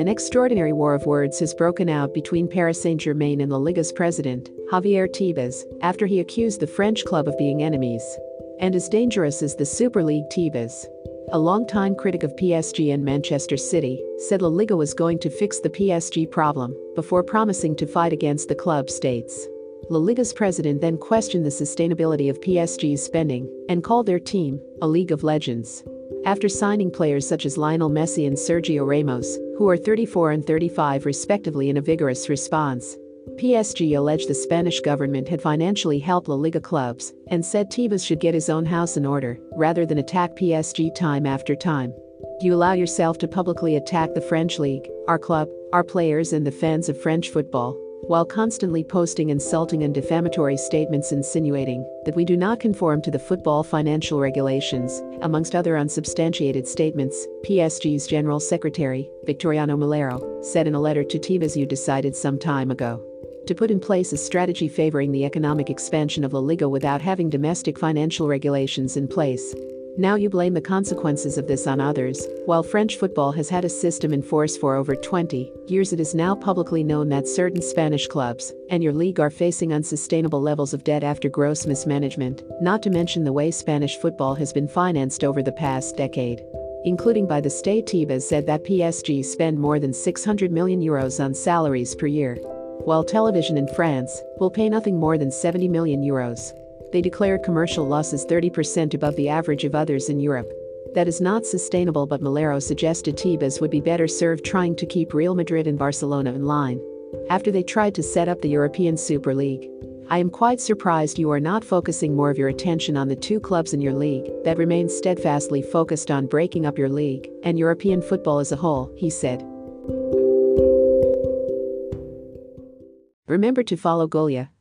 An extraordinary war of words has broken out between Paris Saint Germain and La Liga's president, Javier Tebas, after he accused the French club of being enemies. And as dangerous as the Super League Tebas, a longtime critic of PSG and Manchester City, said La Liga was going to fix the PSG problem before promising to fight against the club states. La Liga's president then questioned the sustainability of PSG's spending and called their team a league of legends. After signing players such as Lionel Messi and Sergio Ramos, who are 34 and 35 respectively in a vigorous response, PSG alleged the Spanish government had financially helped La Liga clubs and said Tebas should get his own house in order rather than attack PSG time after time. You allow yourself to publicly attack the French league, our club, our players, and the fans of French football, while constantly posting insulting and defamatory statements insinuating that we do not conform to the football financial regulations, amongst other unsubstantiated statements, PSG's General Secretary, Victoriano Melero, said in a letter to Tebas you decided some time ago to put in place a strategy favoring the economic expansion of La Liga without having domestic financial regulations in place. Now you blame the consequences of this on others. While French football has had a system in force for over 20 years, it is now publicly known that certain Spanish clubs and your league are facing unsustainable levels of debt after gross mismanagement, not to mention the way Spanish football has been financed over the past decade. Including by the state, Tebas said that PSG spend more than 600 million euros on salaries per year while television in France will pay nothing more than 70 million euros. They declared commercial losses 30% above the average of others in Europe. That is not sustainable, but Melero suggested Tebas would be better served trying to keep Real Madrid and Barcelona in line. After they tried to set up the European Super League, I am quite surprised you are not focusing more of your attention on the two clubs in your league that remain steadfastly focused on breaking up your league and European football as a whole, he said. Remember to follow Golia